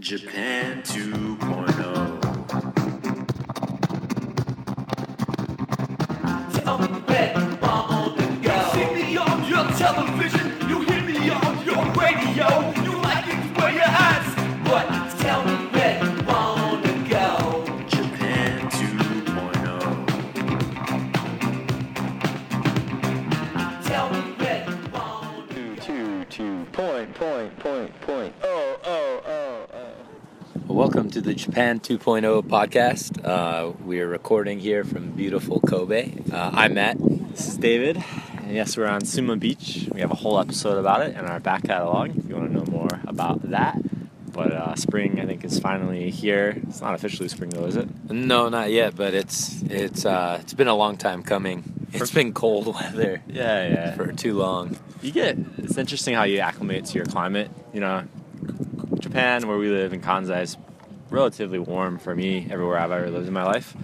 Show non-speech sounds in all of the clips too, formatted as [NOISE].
Japan oh. 2.0. the Japan 2.0 podcast. Uh, we are recording here from beautiful Kobe. Uh, I'm Matt. This is David. And yes, we're on Suma Beach. We have a whole episode about it in our back catalog if you want to know more about that. But uh, spring, I think, is finally here. It's not officially spring, though, is it? No, not yet, but it's it's uh, it's been a long time coming. It's been cold weather Yeah, yeah. for too long. You get, it's interesting how you acclimate to your climate. You know, Japan, where we live in Kansai, is relatively warm for me everywhere I've ever lived in my life.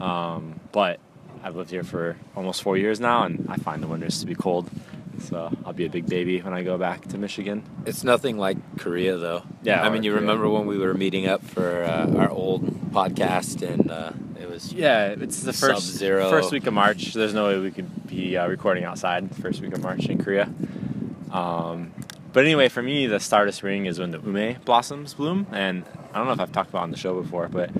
Um, but I've lived here for almost four years now, and I find the winters to be cold. So I'll be a big baby when I go back to Michigan. It's nothing like Korea, though. Yeah, I mean, you Korea. remember when we were meeting up for uh, our old podcast, and uh, it was Yeah, it's the first Sub-zero. first week of March. There's no way we could be uh, recording outside the first week of March in Korea. Um, but anyway, for me, the start of spring is when the ume blossoms bloom, and I don't know if I've talked about on the show before, but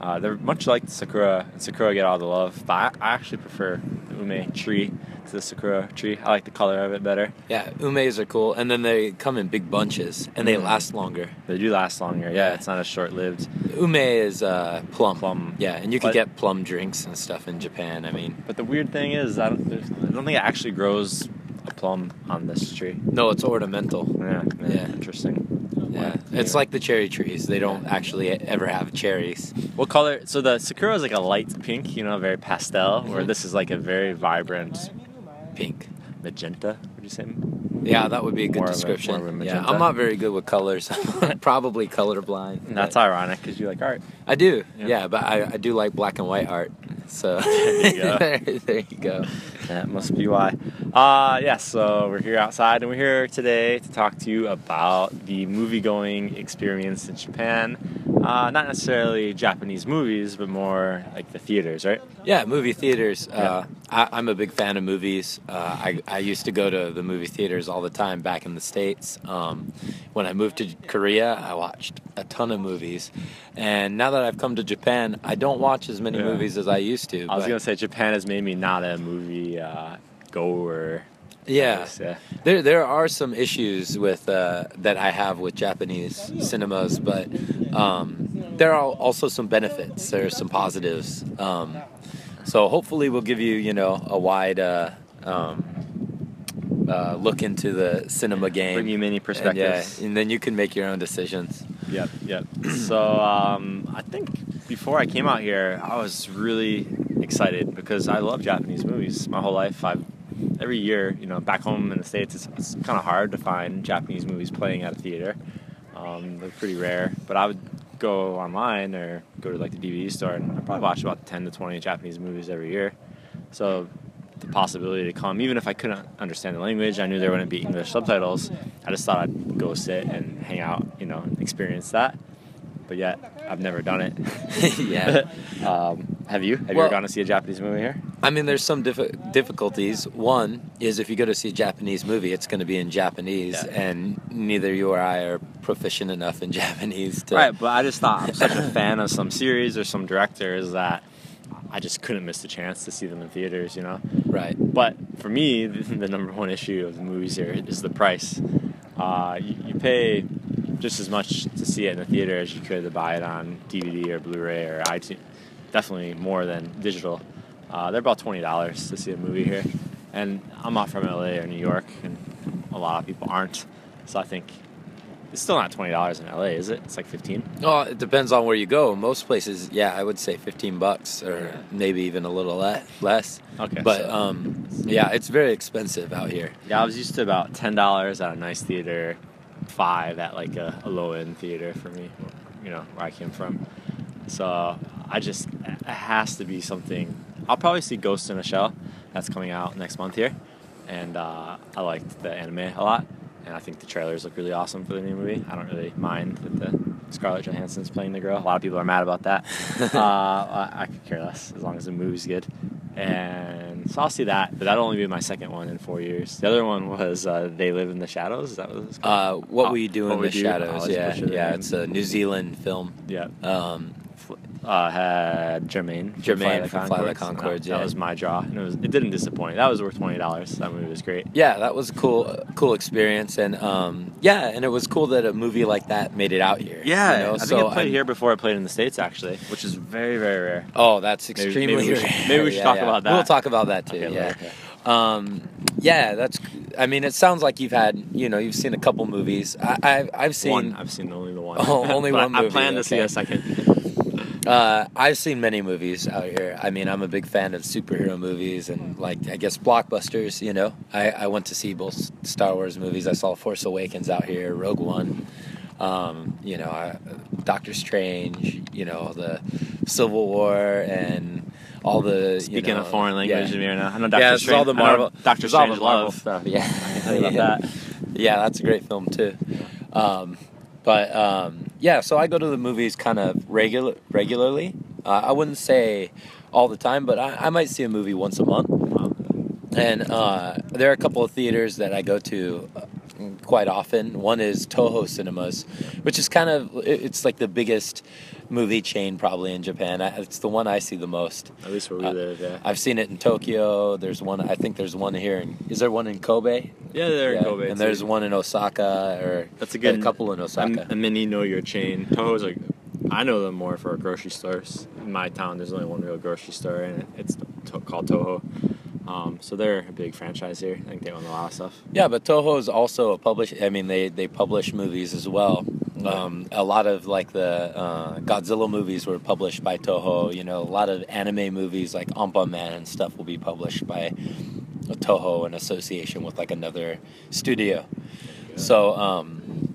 uh, they're much like the sakura, and sakura get all the love. But I, I actually prefer the ume tree to the sakura tree. I like the color of it better. yeah, umes are cool, and then they come in big bunches and they Mhm. last longer. They do last longer. Yeah, it's not as short lived. Ume is uh, plum. Plum. Yeah, and you can But- get plum drinks and stuff in Japan. I mean, But the weird thing is, I don't, I don't think it actually grows a plum on this tree. no, it's ornamental. Yeah, Yeah. interesting. Yeah, it's like the cherry trees. They don't actually ever have cherries. What color? So the sakura is like a light pink, you know, very pastel. Where Mhm. this is like a very vibrant Pink. magenta. Would you say? Yeah, that would be a good More of a- description. of a yeah. I'm not very good with colors. I'm [LAUGHS] probably colorblind. And that's ironic because you like art. I do. Yeah. Yeah, but I, I do like black and white art. So [LAUGHS] There you go. [LAUGHS] there, there you go. That must be why. Uh, yeah, so we're here outside and we're here today to talk to you about the movie going experience in Japan. Uh, not necessarily Japanese movies, but more like the theaters, right? Yeah, movie theaters. Yeah. I, I'm a big fan of movies. Uh, I, I used to go to the movie theaters all the time back in the States. Um, when I moved to Korea, I watched a ton of movies. And now that I've come to Japan, I don't watch as many Yeah. movies as I used to. I was gonna say Japan has made me not a movie uh, goer. Yeah. guess, yeah. There, there are some issues with uh, that I have with Japanese cinemas, but um, there are also some benefits. There are some positives. Um, so hopefully, we'll give you, you know, a wide uh, um, uh, look into the cinema game. Bring you many And, perspectives. yeah, and then you can make your own decisions. Yep, yep. so um, I think before I came out here, I was really excited because I love Japanese movies my whole life. I've every year, you know, back home in the states, it's, it's kind of hard to find Japanese movies playing at a theater. Um, they're pretty rare, but I would go online or go to like the DVD store and I probably watch about ten to twenty Japanese movies every year. So the possibility to come, even if I couldn't understand the language, I knew there wouldn't be English subtitles. I just thought I'd go sit and hang out, you know, and experience that. But yet, I've never done it. [LAUGHS] Yeah. [LAUGHS] um, have you? Have you Well- ever gone to see a Japanese movie here? I mean, there's some diffi- difficulties. One is if you go to see a Japanese movie, it's going to be in Japanese, Yeah. and neither you or I are proficient enough in [LAUGHS] Japanese to. Right, but I just thought I'm such a [LAUGHS] fan of some series or some directors that I just couldn't miss the chance to see them in theaters, you know? Right. But for me, the, [LAUGHS] the number one issue of the movies here is the price. Uh, you, you pay just as much to see it in the theater as you could to buy it on DVD or Blu-ray or iTunes. Definitely more than digital. Uh, they're about twenty dollars to see a movie here, and I'm not from LA or New York, and a lot of people aren't. So I think it's still not twenty dollars in LA, is it? It's like fifteen. Oh, it depends on where you go. Most places, yeah, I would say 15 bucks or Yeah. maybe even a little le- less. Okay, But so- um, yeah, it's very expensive out here. Yeah, I was used to about ten dollars at a nice theater, five at like a, a low end theater for me, you know, where I came from. So I just it has to be something. I'll probably see Ghost in a Shell. That's coming out next month here, and uh, I liked the anime a lot. and I think the trailers look really awesome for the new movie. I don't really mind that the Scarlett Johansson's playing the girl. A lot of people are mad about that. [LAUGHS] uh, I, I could care less as long as the movie's good. And so I'll see that, but that'll only be my second one in four years. The other one was uh, They Live in the Shadows. Is that what it's called? Uh, what Oh, we do in the Do. shadows? Yeah, yeah. It's a New Zealand film. yeah. Um, Uh, had Jermaine. from Jermaine from Flight of the Conchords, and Conchords, That, yeah. that was my draw, and it was it didn't disappoint. That was worth twenty dollars. That movie was great. yeah, that was a cool, cool experience, and um, yeah, and it was cool that a movie like that made it out here. Yeah, you know? I think so it played I'm- here before it played in the states actually, which is very very rare. Oh, that's Maybe- extremely. maybe we should- rare. maybe we should Yeah, talk yeah. about that. We'll talk about that too. Okay, yeah. okay. Um, yeah, that's. I mean, it sounds like you've had, you know, you've seen a couple movies. I, I I've seen. one. I've seen only the one. Oh, only [LAUGHS] one I, I movie, plan to see a second. Uh, I've seen many movies out here. I mean, I'm a big fan of superhero movies and, like, I guess blockbusters. You know, I, I went to see both Star Wars movies. I saw Force Awakens out here, Rogue One. Um, you know, I, Doctor Strange. You know, the Civil War and all the. you Speaking know, of foreign language, yeah. Amir, I know Doctor yeah, is all the Marvel. Doctor is all Strange the Marvel love. stuff. Yeah, [LAUGHS] I can tell you about yeah. that. [LAUGHS] Yeah, that's a great film too. Um, but um, yeah, so I go to the movies kind of regular regularly. Uh, I wouldn't say all the time, but I, I might see a movie once a month. And uh, there are a couple of theaters that I go to uh, quite often. One is Toho Cinemas, which is kind of it's like the biggest movie chain probably in Japan. It's the one I see the most. At least where we Uh, live, yeah. I've seen it in Tokyo. There's one. I think there's one here. In, is there one in Kobe? Yeah, they're Yeah, in Kobe. and too. there's one in Osaka, or That's a good a couple in Osaka. A, a mini know your chain. Toho's like, I know them more for grocery stores. In my town, there's only one real grocery store, and it's called Toho. Um, so they're a big franchise here. I think they own a lot of stuff. yeah, but Toho is also a publish. I mean, they they publish movies as well. Um, a lot of like the uh, Godzilla movies were published by Toho. You know, a lot of anime movies like Anpan Man and stuff will be published by Toho in association with like another studio. So. Um,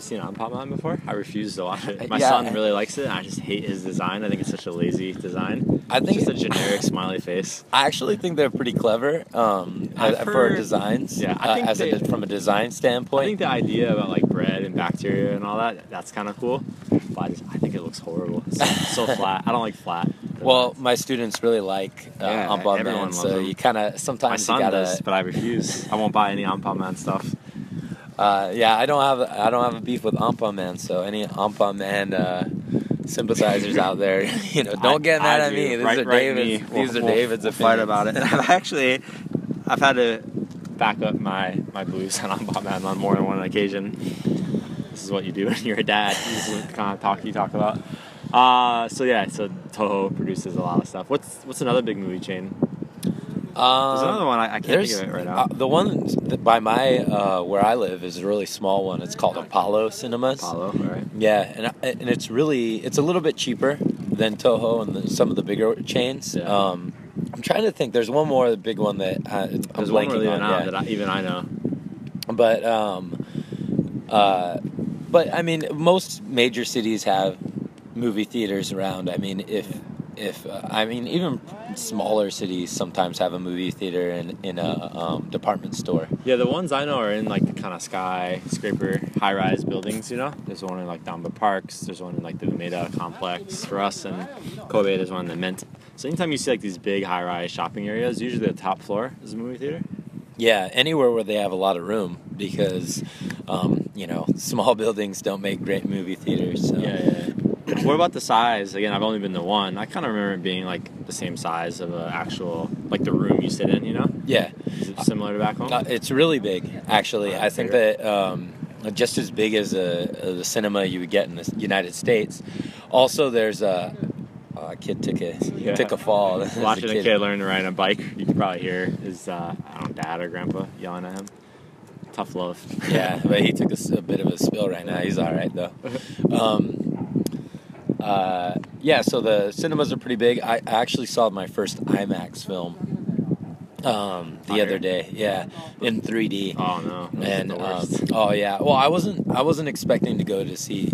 Have you seen Anpan Man before? I refuse to watch it. My Yeah. son really likes it. I just hate his design. I think it's such a lazy design. I think it's just a generic smiley face. I actually think they're pretty clever um, I've uh, for designs. Yeah, I uh, think as a, from a design standpoint. I think the idea about like bread and bacteria and all that, that's kind of cool. But I, just, I think it looks horrible. It's so, flat. I don't like flat. well, my students really like uh, Yeah, Man, so them. you kind of my sometimes you son gotta. does, but I refuse. I won't buy any Anpan Man stuff. Uh, yeah, I don't have I don't have a beef with Anpan Man, so any Anpan Man uh, sympathizers out there, [LAUGHS] you know, don't I- get mad I at do. me. These Write- are write David's. me. These We'll- are David's we'll fight about it. [LAUGHS] And I've actually, I've had to back up my my beliefs on Anpan Man on more than one occasion. This is what you do when you're a dad. This is the kind of talk you talk about. Uh, so yeah, so Toho produces a lot of stuff. What's what's another big movie chain? There's another one I, I can't think of it right now. uh, the one by my uh, where I live is a really small one. It's called Apollo Cinemas. Apollo, right? Yeah, and and it's really it's a little bit cheaper than Toho and the, some of the bigger chains. Yeah. Um, I'm trying to think. There's one more big one that I, I'm There's one blanking really on. yeah. that I, even I know. But um, uh, but I mean, most major cities have movie theaters around. I mean, if if uh, I mean, even smaller cities sometimes have a movie theater in in a um, department store. Yeah, the ones I know are in like the kind of skyscraper, high-rise buildings. You know, there's one in like Namba Parks. There's one in like the Umeda complex for us, and Kobe. There's one in the Mint. So anytime you see like these big high-rise shopping areas, usually the top floor is a movie theater. Yeah, anywhere where they have a lot of room because um, you know [LAUGHS] small buildings don't make great movie theaters. So. Yeah, yeah. yeah. What about the size? Again, I've only been to one. I kind of remember it being like the same size of an actual like the room you sit in. You know, Yeah, is it similar to back home? Uh, it's really big, actually. I think that um, just as big as a, the cinema you would get in the United States. Also, there's a, a kid took a Yeah. took a fall. [LAUGHS] Watching a kid learn to ride a bike, you can probably hear his uh, I don't know, dad or grandpa yelling at him. Tough love. yeah, but he took a bit of a spill right now. He's all right though. [LAUGHS] Um, uh, yeah, so the cinemas are pretty big. I, actually saw my first IMAX film um, the Fire. other day. Yeah, in 3D. Oh no. And um, oh yeah well i wasn't i wasn't expecting to go to see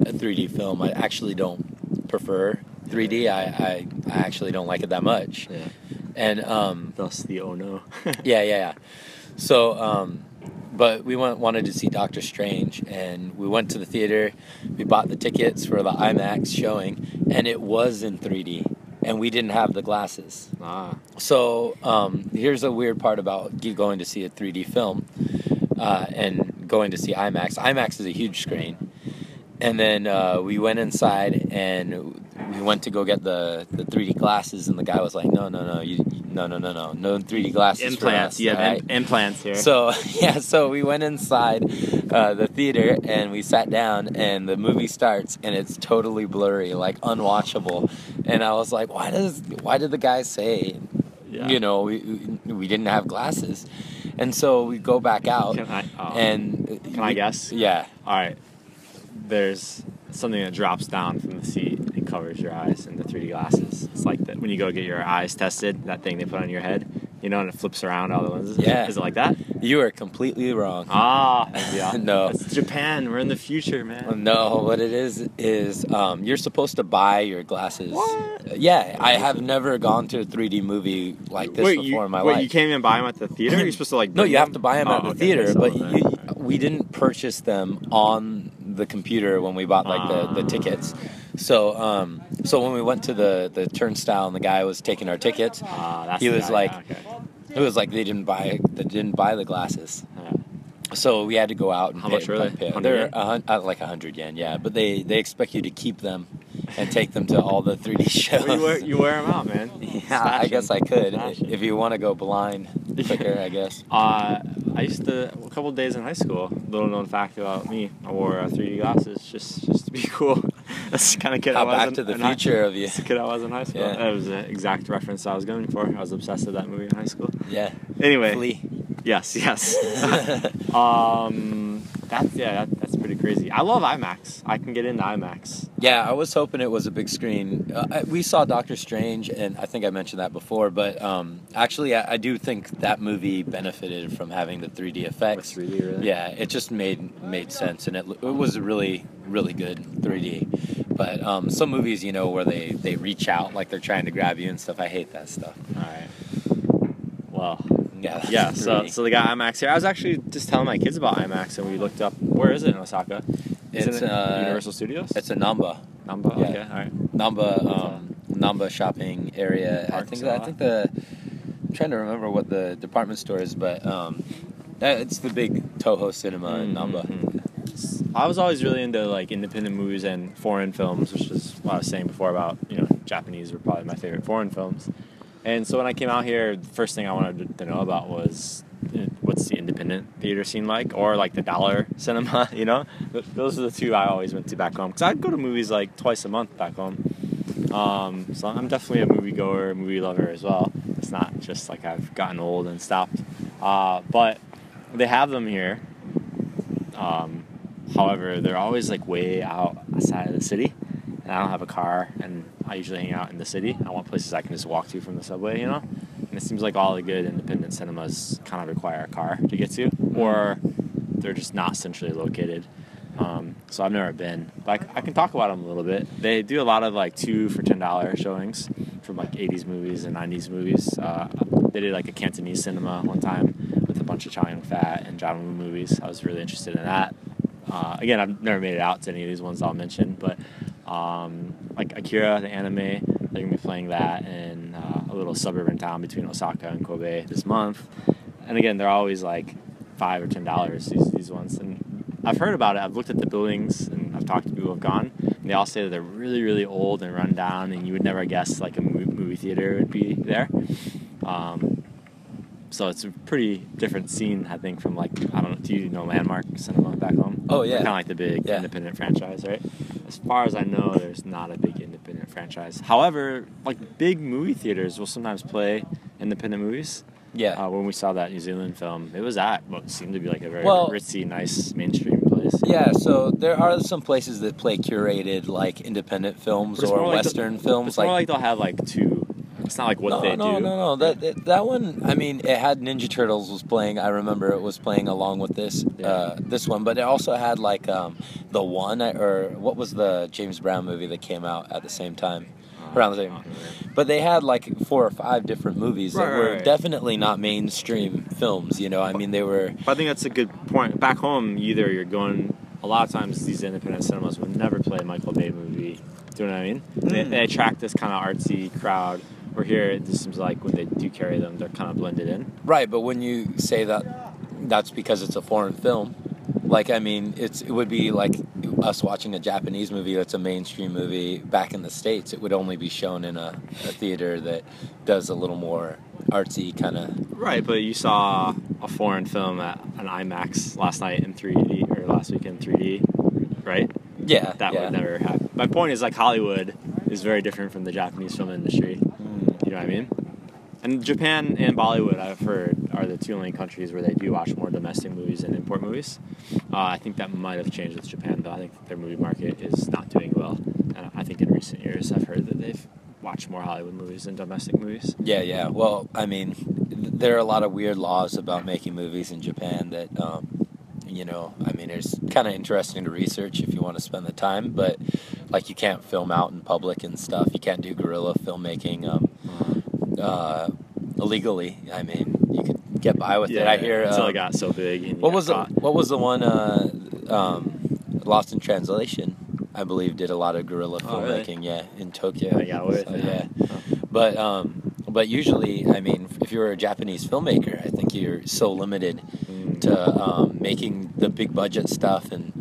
a 3d film i actually don't prefer 3d i i, I actually don't like it that much yeah. and um Thus the oh no. [LAUGHS] yeah yeah yeah so um but we went wanted to see doctor strange and we went to the theater we bought the tickets for the IMAX showing, and it was in 3D, and we didn't have the glasses. Ah. So um, here's a weird part about going to see a 3D film uh, and going to see IMAX. IMAX is a huge screen, and then uh, we went inside and we went to go get the, the 3D glasses, and the guy was like, "No, no, no, you, no, no, no, no, no 3D glasses for Implants. us." You have implants here. So [LAUGHS] yeah, so we went inside uh, the theater and we sat down, and the movie starts, and it's totally blurry, like unwatchable. And I was like, why does why did the guy say, Yeah. you know, we we didn't have glasses? And so we go back out, Can I, oh. and Can I guess? Yeah, All right. There's something that drops down from the seat covers your eyes in the 3D glasses. It's like that when you go get your eyes tested, that thing they put on your head, you know, and it flips around all the lenses. Yeah. Is it like that? you are completely wrong. Ah, [LAUGHS] yeah. No. It's Japan. We're in the future, man. No, what it is is um, you're supposed to buy your glasses. What? Yeah, I have never gone to a 3D movie like this wait, before you, in my life. wait, life. you can't even buy them at the theater? You're supposed to like. No, you have to buy them Oh, at the okay, theater, but you, we didn't purchase them on the computer when we bought like the, the Ah. tickets. So um, so when we went to the, the turnstile and the guy was taking our tickets, that's he was guy, like- yeah, okay. it was like they didn't buy they didn't buy the glasses. Yeah. So we had to go out and How pay, much were they? Pay. They're a uh, like a hundred yen, yeah. But they they expect you to keep them and take them to all the 3D shows. [LAUGHS] Well, you, wear, you wear them out, man. [LAUGHS] Yeah, I guess I could Fashion. if you want to go blind [LAUGHS] quicker. I guess. Uh, I used to a couple days in high school. Little known fact about me: I wore uh, 3D glasses just just to be [LAUGHS] cool. That's kind of kid I was. back in- to the future of [LAUGHS] you. That's the kid I was in high school. Yeah. That was the exact reference I was going for. I was obsessed with that movie in high school. Yeah. Anyway, Flea. yes, yes. [LAUGHS] um, that's yeah, that, pretty crazy. I love IMAX. I can get into IMAX. Yeah, I was hoping it was a big screen. Uh, we saw Doctor Strange, and I think I mentioned that before. But um, actually, I, I do think that movie benefited from having the 3D effects. 3D, really? Yeah, it just made made sense, and it, it was really really good 3D. But um, some movies, you know, where they they reach out like they're trying to grab you and stuff. I hate that stuff. All right. Well, Yeah. yeah. [LAUGHS] So 3D. so they got IMAX here. I was actually just telling my kids about IMAX, and we looked up where is it in Osaka? Is It's, it uh, Universal Studios? it's a Namba. Namba. yeah. Okay. All right. Namba um, Namba shopping area. I think Sala? I think the I'm trying to remember what the department store is, but um, that, it's the big Toho cinema in Namba. Mhm. I was always really into like independent movies and foreign films, which is what I was saying before about you know Japanese were probably my favorite foreign films. And so when I came out here, the first thing I wanted to know about was uh, what's the independent theater scene like, or like the dollar [LAUGHS] cinema. You know, those are the two I always went to back home because I'd go to movies like twice a month back home. Um, so I'm definitely a movie moviegoer, movie lover as well. It's not just like I've gotten old and stopped. Uh, but they have them here. Um, however, they're always like way out outside of the city, and I don't have a car, and I usually hang out in the city. I want places I can just walk to from the subway, you know. And it seems like all the good independent cinemas kind of require a car to get to, or they're just not centrally located. Um, so I've never been, but I, I can talk about them a little bit. They do a lot of like two for ten dollar showings from like '80s movies and '90s movies. Uh, they did like a Cantonese cinema one time with a bunch of Chow Yun Fat and John Woo movies. I was really interested in that. Uh, again, I've never made it out to any of these ones I'll mention, but um, like Akira, the anime, they're gonna be playing that in uh, a little suburban town between Osaka and Kobe this month. And again, they're always like five or ten dollars these these ones. And I've heard about it. I've looked at the buildings and I've talked to people who've gone. And they all say that they're really really old and run down, and you would never guess like a movie, theater would be there. Um, so it's a pretty different scene, I think, from like I don't know. Do you know Landmark Cinema back home? Oh, yeah. kind of like the big Yeah. independent franchise, right? As far as I know, there's not a big independent franchise. However, like big movie theaters will sometimes play independent movies. Yeah. Uh, when we saw that New Zealand film, it was at what seemed to be like a very Well- ritzy, nice mainstream place. Yeah, so there are some places that play curated like independent films or like the- western films. It's more like they'll have like two. It's not like what no, they no, do. no, no. That, that that one. I mean, it had Ninja Turtles was playing. I remember it was playing along with this Yeah. uh, this one, but it also had like um, the one or what was the James Brown movie that came out at the same time, Uh, around the same. But they had like four or five different movies that were right, right. definitely not mainstream films. You know, I mean, they were. But I think that's a good point. Back home, either you're going a lot of times these independent cinemas would never play a Michael Bay movie. Do you know what I mean? They, Mm. they attract this kind of artsy crowd. Where here, it just seems like when they do carry them, they're kind of blended in. Right, but when you say that, that's because it's a foreign film. Like, I mean, it's it would be like us watching a Japanese movie that's a mainstream movie back in the states. It would only be shown in a, a theater that does a little more artsy kind of. Right, but you saw a foreign film at an IMAX last night in 3D or last week in 3D, right? Yeah, That yeah. would never happen. My point is like Hollywood is very different from the Japanese film industry. You know what I mean? And Japan and Bollywood, I've heard, are the two only countries where they do watch more domestic movies than import movies. Uh, I think that might have changed with Japan, though. I think their movie market is not doing well. And I think in recent years, I've heard that they've watched more Hollywood movies than domestic movies. Yeah, yeah. Well, I mean, there are a lot of weird laws about making movies in Japan that, um, you know, I mean, it's kind of interesting to research if you want to spend the time. But like, you can't film out in public and stuff. You can't do guerrilla filmmaking um, uh, illegally. I mean, you could get by with it. I hear. until um, it got so big. And what was the. What was the one? Uh, um, Lost in Translation. I believe did a lot of guerrilla Oh, really? filmmaking. Yeah, in Tokyo. They got with So, yeah. Oh. But um, but usually, I mean, if you're a Japanese filmmaker, I think you're so limited Mm. to um, making the big budget stuff and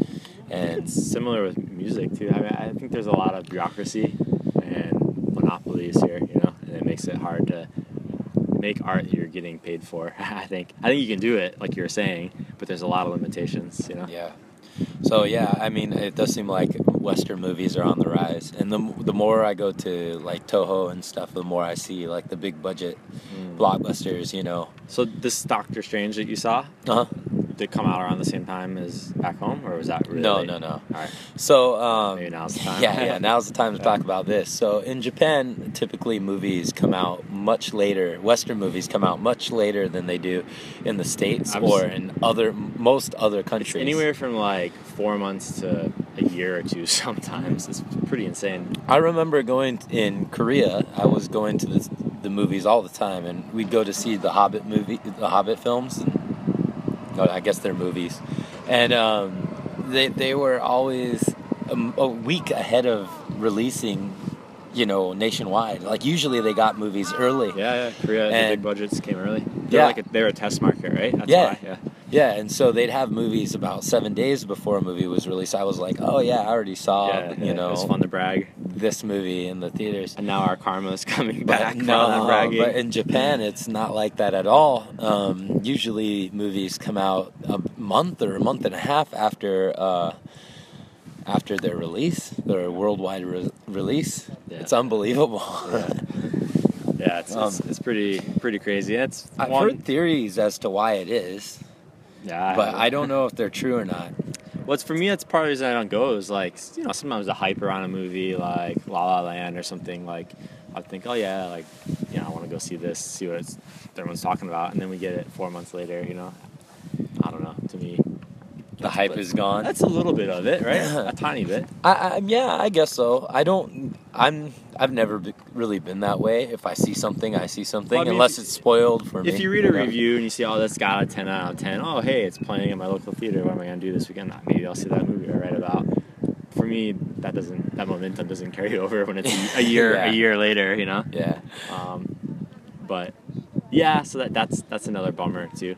and It's similar with music too. I mean, I think there's a lot of bureaucracy and monopolies here, you know, and it makes it hard to make art that you're getting paid for. [LAUGHS] I think. I think you can do it, like you were saying, but there's a lot of limitations, you know. yeah. So yeah, I mean, it does seem like Western movies are on the rise, and the the more I go to like Toho and stuff, the more I see like the big budget Mm. blockbusters. You know. So this Doctor Strange that you saw, Uh huh. Did come out around the same time as back home, or was that really? No, late? no, no. All right. So um, Maybe now's the time. [LAUGHS] Yeah, yeah. Now's the time to talk about this. So in Japan, typically movies come out much later. Western movies come out much later than they do in the states I've or s- in other most other countries. anywhere from like four months to a year or two. [LAUGHS] Sometimes it's pretty insane. I remember going in Korea. I was going to the, the movies all the time, and we'd go to see the Hobbit movie, the Hobbit films. And, I guess they're movies, and um, they they were always a, a week ahead of releasing, you know, nationwide. Like usually they got movies early. Yeah, yeah. Korea, the big budgets came early. They're Yeah. like a, they're a test market, right? That's Yeah. Why, yeah. Yeah, and so they'd have movies about seven days before a movie was released. I was like, oh yeah, I already saw, yeah, you know, it's fun to brag. This movie in the theaters. And now our karma is [LAUGHS] coming But back. no, bragging. but in Japan, it's not like that at all. Um, usually, movies come out a month or a month and a half after uh, after their release, their worldwide re- release. Yeah. It's unbelievable. [LAUGHS] Yeah. yeah, it's, it's, Um, it's pretty pretty crazy. It's I've one- heard theories as to why it is, yeah, but haven't- I don't know if they're true or not. What's for me, that's part of the reason I don't go is like you know sometimes the hype around a movie like La La Land or something like I think oh yeah like you know I want to go see this see what everyone's talking about and then we get it four months later you know? I don't know to me The hype is gone. that's a little bit of it right [LAUGHS] a tiny bit I, I yeah, I guess so. I don't. I'm. I've never be, really been that way. If I see something, I see something, Well, I mean, unless if- it's spoiled for me. if you read a know? review and you see oh that's got a 10 out of 10 oh hey it's playing in my local theater what am I gonna do this weekend maybe I'll see that movie I read about for me that doesn't that momentum doesn't [LAUGHS] carry over when it's a [LAUGHS] year Yeah. a year later you know yeah, Um, but yeah, so that, that's that's another bummer too.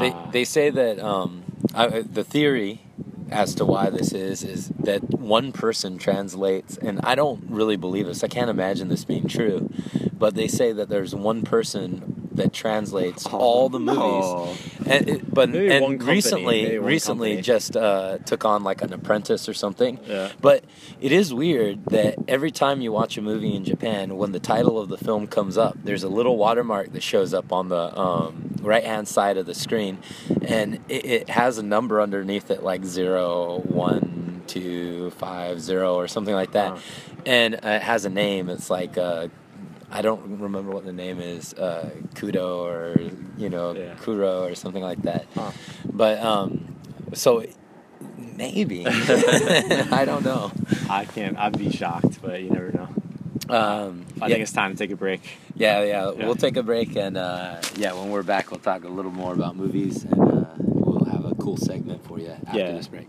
they Uh, they say that um, I, the theory as to why this is is that one person translates, and I don't really believe this. I can't imagine this being true, but they say that there's one person that translates Oh, all the movies. no. And it, but Maybe and company, recently, recently company. just uh, took on like an apprentice or something. Yeah. But it is weird that every time you watch a movie in Japan, when the title of the film comes up, there's a little watermark that shows up on the um, right hand side of the screen, and it, it has a number underneath it, like zero, one, two, five, zero, or something like that, Wow. and uh, it has a name. It's like. Uh, I don't remember what the name is, uh, Kudo or you know Yeah. Kuro or something like that. Huh. But um, so maybe [LAUGHS] [LAUGHS] I don't know. I can't. I'd be shocked, but you never know. Um, I yeah, think it's time to take a break. yeah, yeah, Yeah. We'll take a break and uh, yeah, when we're back, we'll talk a little more about movies and uh, we'll have a cool segment for you after Yeah. this break.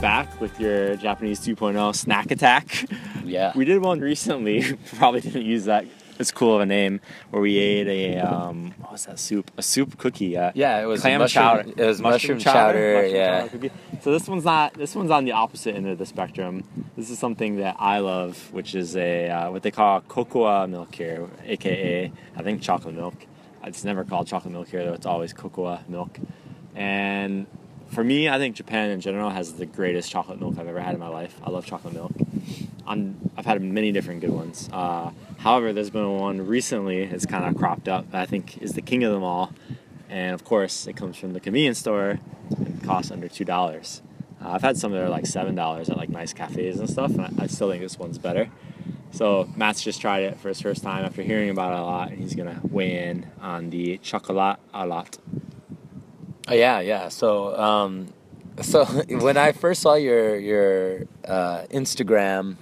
Back with your Japanese 2.0 snack attack. Yeah. We did one recently. [LAUGHS] Probably didn't use that as cool of a name. Where we ate a um, what was that soup? A soup cookie. Uh, Yeah, it was clam mushroom- chowder. it was mushroom chowder, mushroom yeah. chowder. So this one's not. This one's on the opposite end of the spectrum. This is something that I love, which is a uh, what they call cocoa milk here, aka I think chocolate milk. It's never called chocolate milk here though. It's always cocoa milk. And for me, I think Japan in general has the greatest chocolate milk I've ever had in my life. I love chocolate milk. I'm, I've had many different good ones. Uh, however, there's been one recently. that's kind of cropped up. That I think is the king of them all. And of course, it comes from the convenience store and costs under two dollars. Uh, I've had some that are like seven dollars at like nice cafes and stuff, and I, I still think this one's better. So Matt's just tried it for his first time after hearing about it a lot, and he's gonna weigh in on the chocolat a lot. Oh, yeah, yeah. So, um, so [LAUGHS] when I first saw your your uh, Instagram,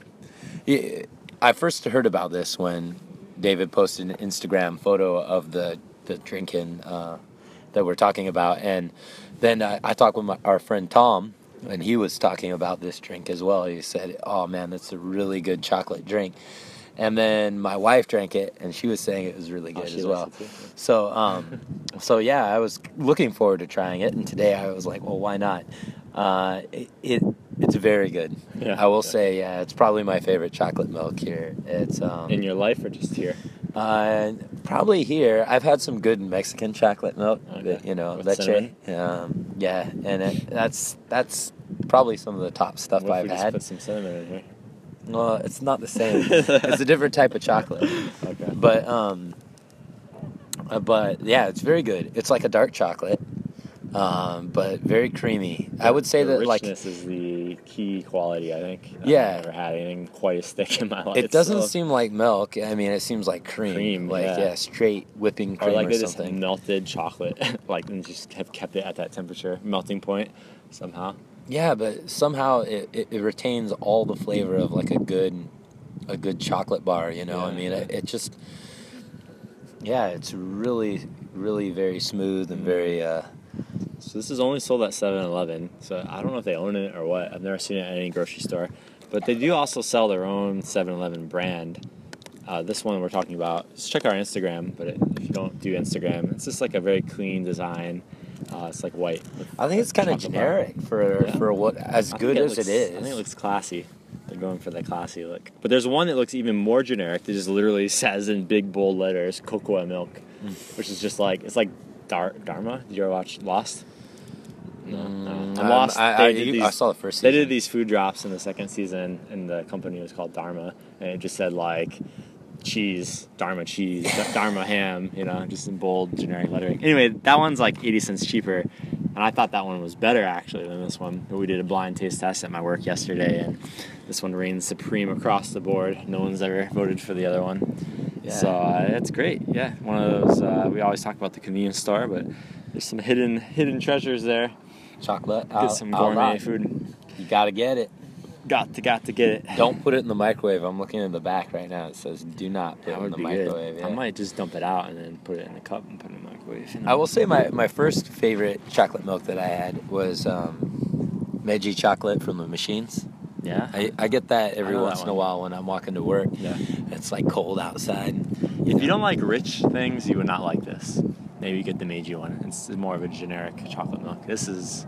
I first heard about this when David posted an Instagram photo of the the drinking uh, that we're talking about, and then I, I talked with my, our friend Tom, and he was talking about this drink as well. He said, "Oh man, that's a really good chocolate drink." And then my wife drank it, and she was saying it was really Oh, good she as well. So, um, so yeah, I was looking forward to trying it, and today I was like, well, why not? Uh, it, it it's very good. Yeah. I will say, yeah, it's probably my favorite chocolate milk here. It's um, In your life or just here? uh, probably here. I've had some good Mexican chocolate milk, Okay. that, you know, With leche. Um, yeah, and it, that's that's probably some of the top stuff I've had. put some cinnamon in here? Well, it's not the same. [LAUGHS] it's a different type of chocolate. Okay. But um, uh, but yeah, it's very good. It's like a dark chocolate, um, but very creamy. I would say the that like richness is the key quality. I think. Yeah. I've never had anything quite as thick in my life. it doesn't so- seem like milk. I mean, it seems like cream, Cream, like yeah. yeah, straight whipping cream or like or, they just melted chocolate, [LAUGHS] like and just have kept it at that temperature melting point somehow. Yeah, but somehow it, it, it retains all the flavor of like a good a good chocolate bar. You know, I mean, yeah. it, it just yeah, it's really really very smooth and very. Uh, So this is only sold at 7-Eleven. So I don't know if they own it or what. I've never seen it at any grocery store, but they do also sell their own 7-Eleven brand. Uh, this one we're talking about. Just check our Instagram. But it, if you don't do Instagram, it's just like a very clean design. Uh, it's like white. I think it's kind of bar. generic for Yeah. for what as I good think as looks- it is. I think it looks classy. They're going for the classy look. But there's one that looks even more generic that just literally [LAUGHS] says in big bold letters cocoa milk, Mm. which is just like it's like Dar- Dharma. Did you ever watch Lost? No, no. Mm, Lost. I, I, these, I saw the first. They did these food drops in the second season, and the company was called Dharma, and it just said like cheese, Dharma cheese, Dharma ham, you know, just in bold generic lettering. Anyway, that one's like 80 cents cheaper, and I thought that one was better actually than this one. We did a blind taste test at my work yesterday, and this one reigns supreme across the board. No one's ever voted for the other one. Yeah. So uh, it's great. Yeah, one of those. Uh, we always talk about the convenience store, but there's some hidden hidden treasures there. chocolate. Get some gourmet food. You gotta get it. Got to got to get it. Don't put it in the microwave. I'm looking in the back right now. It says do not put That it in the microwave. yeah. I might just dump it out and then put it in the cup and put it in the microwave. you know? I will say my, my first favorite chocolate milk that I had was um, Meiji chocolate from the machines. Yeah. I, I get that every know that once in a while when I'm walking to work. yeah. It's like cold outside. If you don't like rich things, you would not like this. Maybe you get the Meiji one. It's more of a generic chocolate milk. This is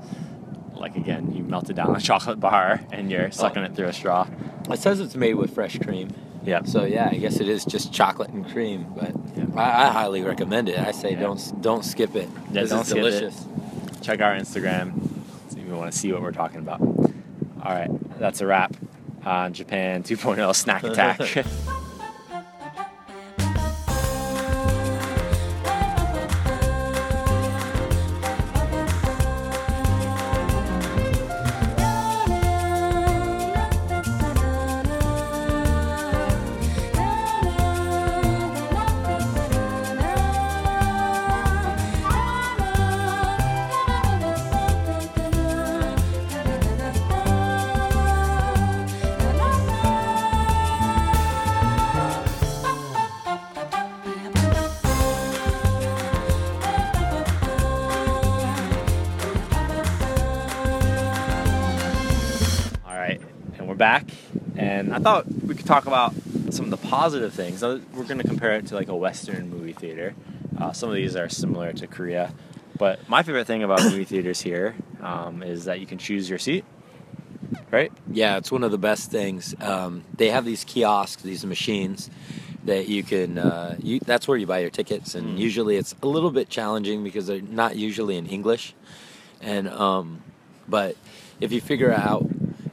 like again, you melted down a [LAUGHS] chocolate bar and you're oh. sucking it through a straw. It says it's made with fresh cream. Yeah. So yeah, I guess it is just chocolate and cream, but Yeah. I, I highly recommend it. I say Yeah. don't don't skip it. Yeah, this don't is skip it. delicious. Check our Instagram if you want to see what we're talking about. All right, that's a wrap on Japan 2.0 Snack Attack. [LAUGHS] back, and I thought we could talk about some of the positive things. We're going to compare it to like a Western movie theater. Uh, some of these are similar to Korea, but my favorite thing about movie theaters here um, is that you can choose your seat. Right? Yeah, it's one of the best things. Um, they have these kiosks, these machines that you can. Uh, you, that's where you buy your tickets, and Mm. usually it's a little bit challenging because they're not usually in English. And um, but if you figure out,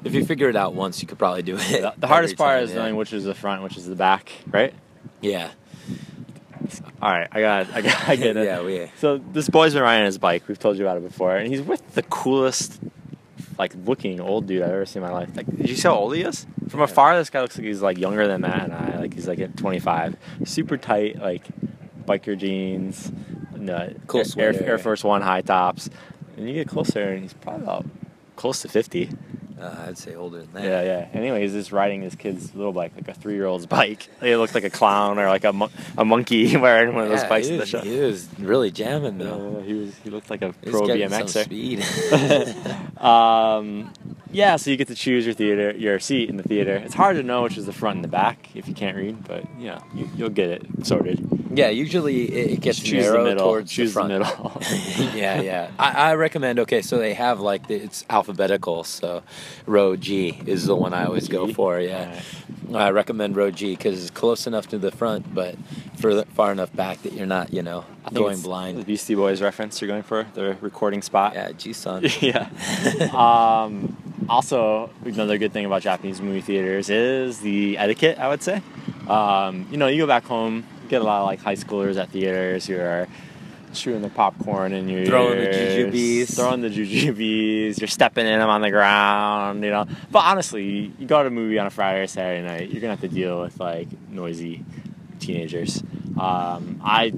if you figure it out once, you could probably do it. The, the hardest part time, is yeah. knowing which is the front, which is the back. Right? Yeah, All right, I got, I got, I get it. [LAUGHS] yeah, we. So this boy's been riding his bike. We've told you about it before, and he's with the coolest, like looking old dude I've ever seen in my life. Like, did you see how old he is? From afar, this guy looks like he's like younger than Matt and I. Like he's like at 25, super tight, like biker jeans, no, Cool Air. Air Force One high tops. And you get closer, and he's probably about close to 50. Uh, I'd say older than that. Yeah, yeah. Anyway, he's just riding his kid's little bike, like a three-year-old's bike. It looks like a clown or like a, mon- a monkey [LAUGHS] wearing one of those Yeah, bikes he at the show. he was really jamming though. Uh, he was. He looked like a He pro getting some BMXer. speed. [LAUGHS] [LAUGHS] um, yeah, so you get to choose your theater, your seat in the theater. It's hard to know which is the front and the back if you can't read, but know you, you'll get it sorted. yeah, usually it, it gets choose the middle. towards choose the the, middle. [LAUGHS] [LAUGHS] yeah, yeah. I, I recommend. Okay, so they have like the, it's alphabetical. So row G is the one I always go for. Yeah, I recommend row G because it's close enough to the front, but further far enough back that you're not, you know, I think going it's The. Beastie Boys reference you're going for the recording spot. Yeah, G son. [LAUGHS] yeah. um, also, another good thing about Japanese movie theaters is the etiquette. I would say, um, you know, you go back home, get a lot of like high schoolers at theaters who are chewing the popcorn in your Throwing the ears, jujubes. throwing the jujubes. You're stepping in them on the ground, you know. But honestly, you go to a movie on a Friday or Saturday night, you're gonna have to deal with like noisy teenagers. Um, I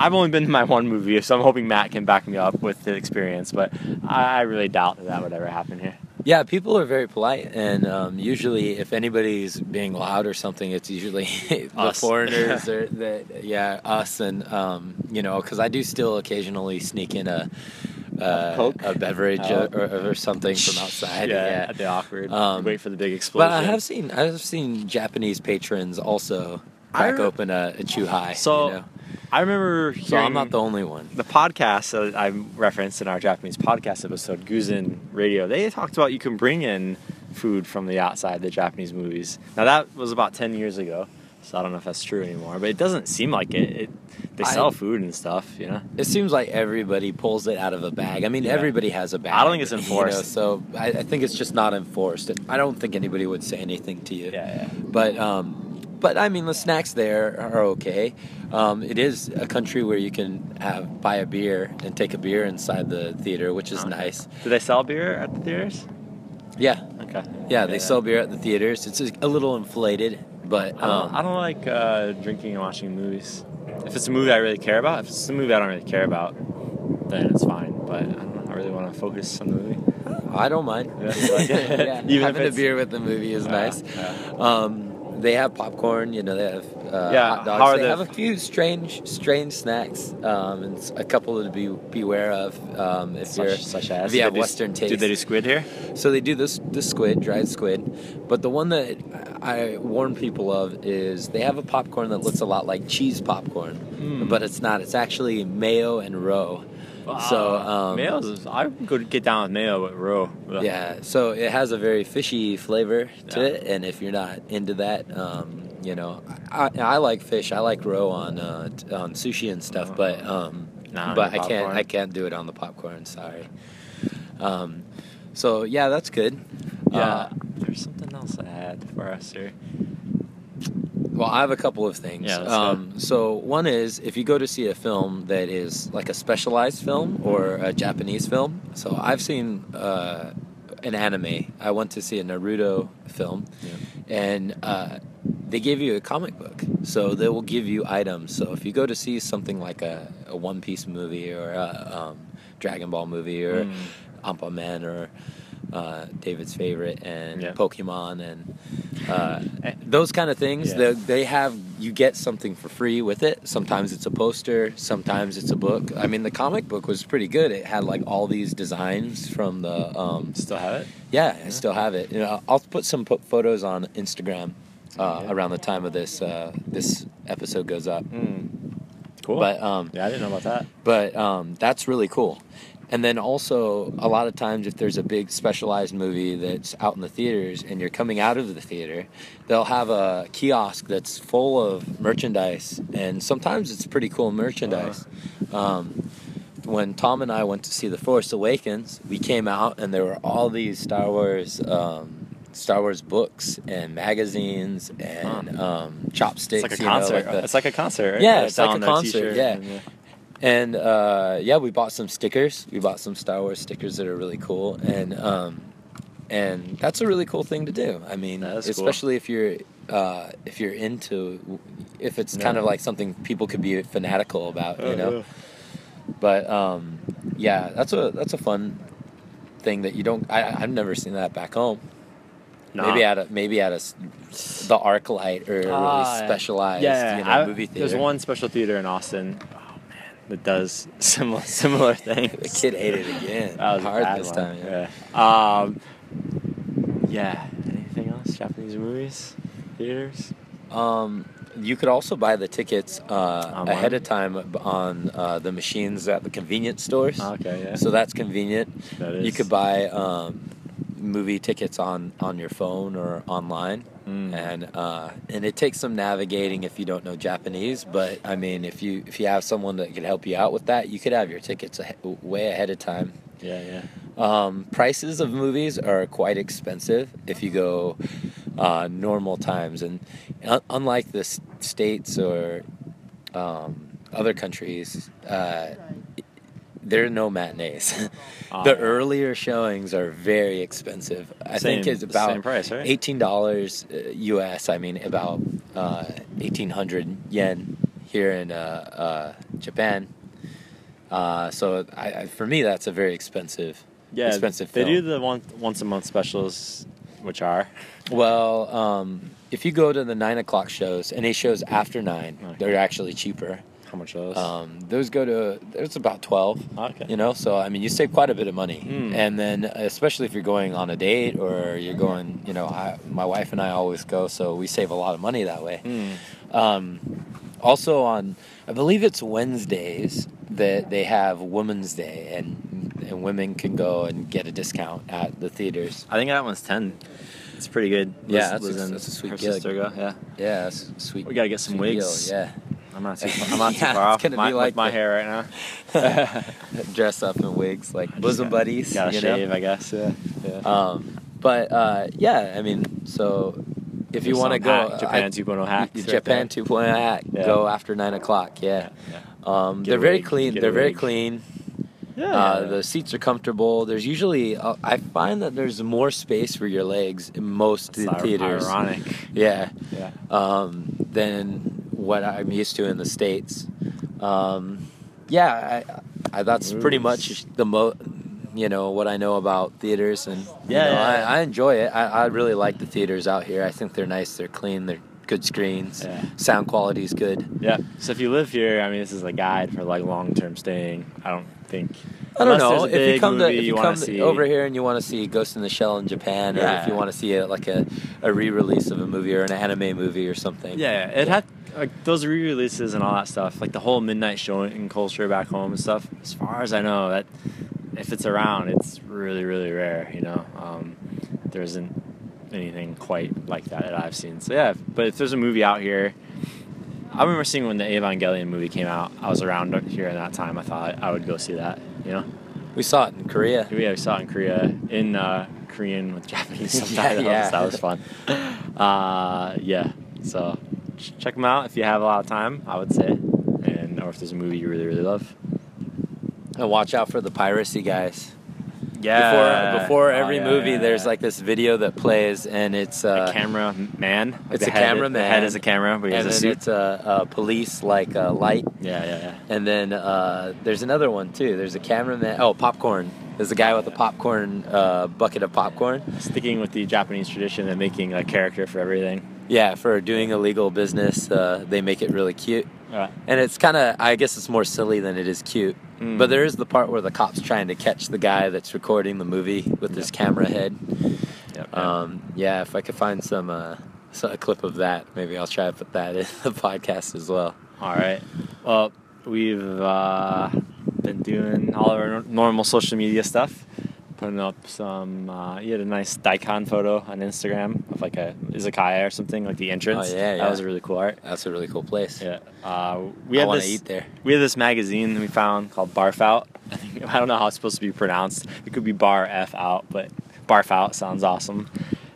I've only been to my one movie, so I'm hoping Matt can back me up with the experience. But I I really doubt that that would ever happen here. Yeah, people are very polite, and um, usually, if anybody's being loud or something, it's usually [LAUGHS] the Us. [LAUGHS] foreigners or the yeah us, and um, you know, because I do still occasionally sneak in a uh, Coke? a beverage Oh. or, or, or something from [LAUGHS] outside. yeah, yeah. at the awkward. Um, wait for the big explosion. But I have seen I've seen Japanese patrons also crack I- open a, a chu-hi. So, you know? I remember so I'm not the only one. the podcast that I referenced in our Japanese podcast episode, Guzen Radio. They talked about you can bring in food from the outside the Japanese movies. Now that was about ten years ago, so I don't know if that's true anymore. But it doesn't seem like it. it they I- sell food and stuff, you know. It seems like everybody pulls it out of a bag. I mean, Yeah. everybody has a bag. I don't think it's you know, enforced. so I, I think it's just not enforced. I don't think anybody would say anything to you. Yeah, yeah. But um, but I mean, the snacks there are okay. Um, it is a country where you can have buy a beer and take a beer inside the theater, which is Okay. nice. Do they sell beer at the theaters? Yeah, Okay. yeah, they sell beer at the theaters. It's a little inflated, but I don't, um, I don't like uh, drinking and watching movies. If it's a movie I really care about, if it's a movie I don't really care about, then it's fine. But I don't know. I really want to focus on the movie. I don't mind. Yeah, you [LAUGHS] yeah, [LAUGHS] Even having a beer with the movie is Yeah, nice. yeah. Um, they have popcorn. You know, they have uh, Yeah, hot dogs. they the- have a few strange, strange snacks, um, and a couple to be beware of if you're Such, such as if you have they do- Western taste. Do they do squid here? So they do this this squid, dried squid, but the one that I warn people of is they have a popcorn that looks a lot like cheese popcorn, Hmm. but it's not. It's actually mayo and roe. So um, mayo I could get down with mayo with roe. Ugh. yeah, so it has a very fishy flavor to Yeah. it, and if you're not into that, um, you know, I, I like fish. I like roe on uh, t- on sushi and stuff, but um, but I can't? I can't do it on the popcorn. Sorry. Um, so yeah, that's good. Yeah. Uh, There's something else I had for us here. Well, I have a couple of things. Yeah, um, so one is if you go to see a film that is like a specialized film or a Japanese film. So I've seen uh, an anime. I went to see a Naruto film, and uh, they give you a comic book. So they will give you items. So if you go to see something like a, a One Piece movie or a um, Dragon Ball movie or Mm. Anpan Man or uh, David's favorite, and Yeah. Pokemon, and uh, those kind of things. Yeah. They, they have you get something for free with it. Sometimes it's a poster, sometimes it's a book. I mean, the comic book was pretty good. It had like all these designs from the. Um, Still have it? yeah, I still have it. You know, I'll put some photos on Instagram uh, Yeah. around the time of this uh, this episode goes up. Mm. Cool. But um, yeah, I didn't know about that. but um, that's really cool. And then also, a lot of times, if there's a big specialized movie that's out in the theaters and you're coming out of the theater, they'll have a kiosk that's full of merchandise, and sometimes it's pretty cool merchandise. Um, when Tom and I went to see The Force Awakens, we came out and there were all these Star Wars. Um, Star Wars books and magazines and um, chopsticks. It's like a you know, concert. the- it's like a concert, right? Yeah, it's like a concert, yeah. and, and uh, yeah, we bought some stickers. We bought some Star Wars stickers that are really cool, and um, and that's a really cool thing to do. I mean, is cool. especially if you're uh, if you're into if it's kind of like something people could be fanatical about, you Oh, know. yeah. But um, yeah, that's a that's a fun thing that you don't. I, I've never seen that back home. Nah. Maybe at a maybe at a the ArcLight or a really Ah, specialized yeah, you know, I- movie theater. There's one special theater in Austin. That does [LAUGHS] similar similar things. The kid ate it again. That was hard this time. Yeah. Yeah. Um, yeah. Anything else? Japanese movies, theaters. Um, you could also buy the tickets uh, ahead of time on uh, the machines at the convenience stores. Okay, yeah. So that's convenient. That is. You could buy um, movie tickets on, on your phone or online. Mm. And uh, and it takes some navigating if you don't know Japanese, but I mean if you if you have someone that could help you out with that, you could have your tickets ahe- way ahead of time. Yeah, yeah. Um, prices of movies are quite expensive if you go uh, normal times, and un- unlike the s- states or um, other countries, uh, there are no matinees. [LAUGHS] Oh, the earlier showings are very expensive. I think Same- it's about same price, right? eighteen dollars uh, U.S. I mean about uh, eighteen hundred yen here in uh, uh, Japan. Uh, so I, I, for me, that's a very expensive, Yeah, expensive They film. do the one once a month specials, which are Well, um, if you go to the nine o'clock shows, and any shows after nine, Okay. they're actually cheaper. How much are those? Um, those go to there's about twelve. okay. You know, so I mean, you save quite a bit of money, Mm. and then especially if you're going on a date or you're going, you know, I, my wife and I always go, so we save a lot of money that way. Mm. Um, also on, I believe it's Wednesdays that they have Women's Day, and and women can go and get a discount at the theaters. I think that one's ten. It's pretty good. Yeah, that's a- Liz and that's a sweet her gig. sister go. Yeah, Yeah, that's sweet. we gotta get some sweet deal, wigs. Yeah. I'm not too. [LAUGHS] Far, I'm not too Yeah, far it's off gonna my, be like my the- hair right now. [LAUGHS] dress up in wigs like bosom gotta- buddies. Gotta you know? shave, I guess. Yeah. yeah. Um, but uh, yeah, I mean, so if you want to go, hack, Japan 2.0 hacks right Japan there. 2.0 hack, Yeah. go after nine o'clock. Yeah, yeah. um, they're very clean. get They're very clean. Yeah. Uh, the seats are comfortable. There's usually uh, I find that there's more space for your legs in most ir- theaters. Ironic. Yeah, Yeah. um, than what I'm used to in the states. Um, yeah, I, I, that's pretty much the mo. You know what I know about theaters, and you Yeah, know, yeah, I, yeah. I enjoy it. I, I really like the theaters out here. I think they're nice. They're clean. They're good screens. Yeah. Sound quality is good. Yeah. So if you live here, I mean, this is a guide for like long term staying. I don't think. I don't unless know a if you come to if you come see, over here and you want to see Ghost in the Shell in Japan, or if you want to see it like a, a re-release of a movie or an anime movie or something. Yeah, it had like those re-releases and all that stuff, like the whole midnight showing culture back home and stuff. As far as I know, that if it's around, it's really, really rare. You know, um, there isn't anything quite like that that I've seen. So yeah, but if there's a movie out here, I remember seeing when the Evangelion movie came out. I was around here in that time. I thought I would go see that. You know, we saw it in Korea. yeah, we saw it in Korea in uh, Korean with Japanese [LAUGHS] subtitles. yeah. That was fun. Uh, yeah, so check them out if you have a lot of time. I would say, and or if there's a movie you really really love. And watch out for the piracy guys. Yeah. Before before Oh, every yeah, movie, yeah, there's yeah. like this video that plays, and it's uh, a camera man. It's a head- cameraman. The head is a camera, but he and has a suit. it's a, a police like uh, light, Yeah, yeah, yeah. and then uh, there's another one too. There's a cameraman. Oh, popcorn. There's a guy with a popcorn uh, bucket of popcorn. Sticking with the Japanese tradition and making a character for everything. Yeah, for doing illegal business, uh, they make it really cute. Uh, And it's kind of, I guess it's more silly than it is cute. Mm. But there is the part where the cop's trying to catch the guy that's recording the movie with his camera head. yep, Um, yeah, if I could find some, uh, a clip of that, maybe I'll try to put that [LAUGHS] in the podcast as well. All right. Well, we've uh, been doing all of our nor- normal social media stuff. Putting up some. Uh, you had a nice daikon photo on Instagram of like a izakaya or something, like the entrance. Oh, yeah, yeah. That was a really cool art. That's a really cool place. Yeah. Uh, we had this. eat there. We had this magazine that we found called Barf Out. [LAUGHS] I, think, I don't know how it's supposed to be pronounced. It could be Bar F Out, but Barf Out sounds awesome.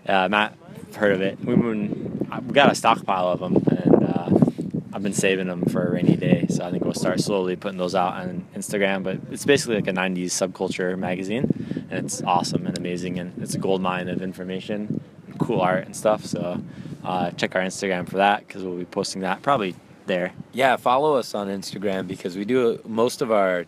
Uh, Matt, heard of it. We've we got a stockpile of them, and uh, I've been saving them for a rainy day. So I think we'll start slowly putting those out on Instagram. But it's basically like a '90s subculture magazine, and it's awesome and amazing, and it's a gold mine of information, cool art and stuff. So uh, check our Instagram for that because we'll be posting that probably there. Yeah, follow us on Instagram because we do most of our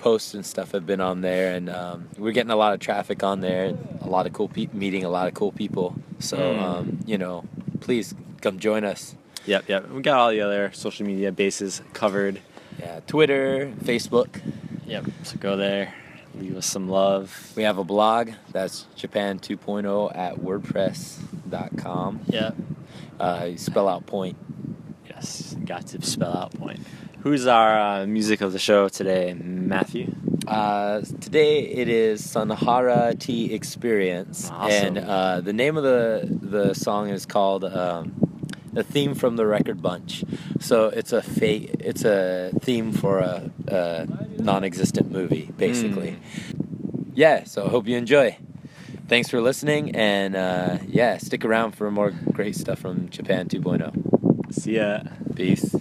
posts and stuff have been on there, and um, we're getting a lot of traffic on there. And a lot of cool people, meeting a lot of cool people. So Mm. um, you know, please come join us. Yep, yep. We got all the other social media bases covered. Yeah, Twitter, Facebook. Yep. So go there, leave us some love. We have a blog that's Japan 2.0 at WordPress.com. Yep. Uh, spell out point. Yes, got to spell out point. Who's our uh, music of the show today, Matthew? Uh, today it is Sanhara Tea Experience, Awesome. and uh, the name of the the song is called um, "A Theme from the Record Bunch." So it's a fa- it's a theme for a, a non-existent movie, basically. Yeah. So I hope you enjoy. Thanks for listening, and uh, yeah, stick around for more great stuff from Japan 2.0. See ya. Peace.